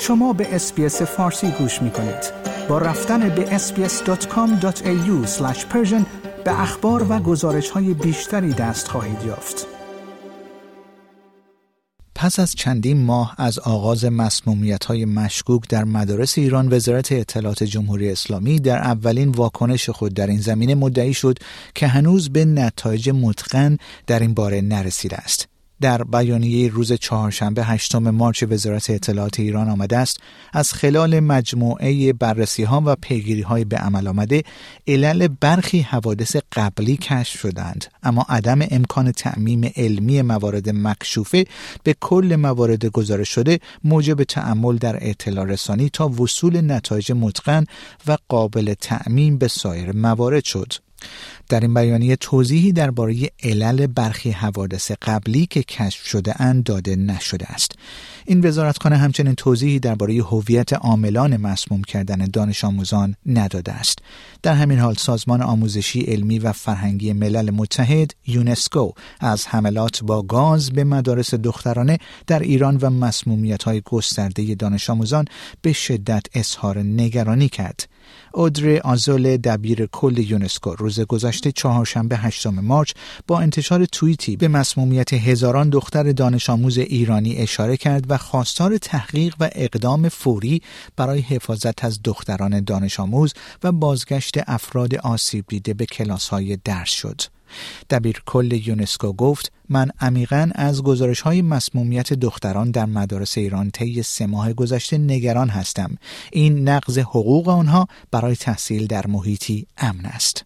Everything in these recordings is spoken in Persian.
شما به اسپیس فارسی گوش می کنید. با رفتن به sbs.com.au به اخبار و گزارش های بیشتری دست خواهید یافت. پس از چندین ماه از آغاز مسمومیت های مشکوک در مدارس ایران وزارت اطلاعات جمهوری اسلامی در اولین واکنش خود در این زمینه مدعی شد که هنوز به نتایج متقن در این باره نرسیده است. در بیانیه روز چهارشنبه هشتم مارچ وزارت اطلاعات ایران آمده است از خلال مجموعه بررسی ها و پیگیری های به عمل آمده علل برخی حوادث قبلی کشف شدند اما عدم امکان تعمیم علمی موارد مکشوفه به کل موارد گزارش شده موجب تعمل در اطلاع رسانی تا وصول نتایج متقن و قابل تعمیم به سایر موارد شد. در این بیانیه توضیحی درباره علل برخی حوادث قبلی که کشف شده اند داده نشده است. این وزارتخانه همچنین توضیحی درباره هویت عاملان مسموم کردن دانش آموزان نداده است. در همین حال سازمان آموزشی علمی و فرهنگی ملل متحد یونسکو از حملات با گاز به مدارس دخترانه در ایران و مسمومیت های گسترده دانش آموزان به شدت اظهار نگرانی کرد. اودری آزول دبیر کل یونسکو روز گذشته چهارشنبه هشتم مارچ با انتشار توییتی به مسمومیت هزاران دختر دانش آموز ایرانی اشاره کرد و خواستار تحقیق و اقدام فوری برای حفاظت از دختران دانش آموز و بازگشت افراد آسیب دیده به کلاس های درس شد. دبیر کل یونسکو گفت من عمیقا از گزارش های مسمومیت دختران در مدارس ایران طی سه ماه گذشته نگران هستم این نقض حقوق آنها برای تحصیل در محیطی امن است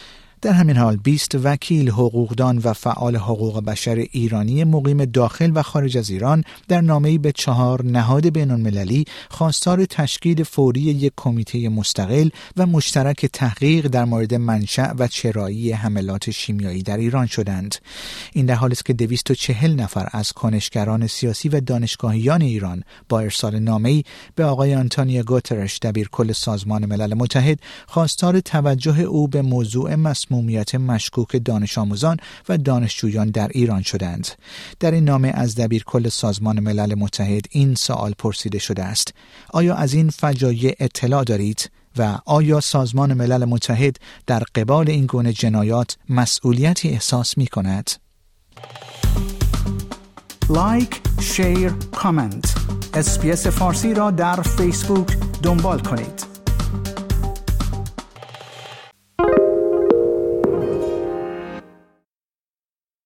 در همین حال 20 وکیل حقوقدان و فعال حقوق بشر ایرانی مقیم داخل و خارج از ایران در نامه‌ای به چهار نهاد بین المللی خواستار تشکیل فوری یک کمیته مستقل و مشترک تحقیق در مورد منشأ و چرایی حملات شیمیایی در ایران شدند. این در حالی است که 240 نفر از کنشگران سیاسی و دانشگاهیان ایران با ارسال نامه‌ای به آقای آنتونیو گوترش دبیر کل سازمان ملل متحد خواستار توجه او به موضوع مسمومیت مشکوک دانش آموزان و دانشجویان در ایران شدند. در این نامه از دبیر کل سازمان ملل متحد این سوال پرسیده شده است. آیا از این فجایع اطلاع دارید و آیا سازمان ملل متحد در قبال این گونه جنایات مسئولیتی احساس می کند؟ like، share، comment اسپیس فارسی را در فیسبوک دنبال کنید.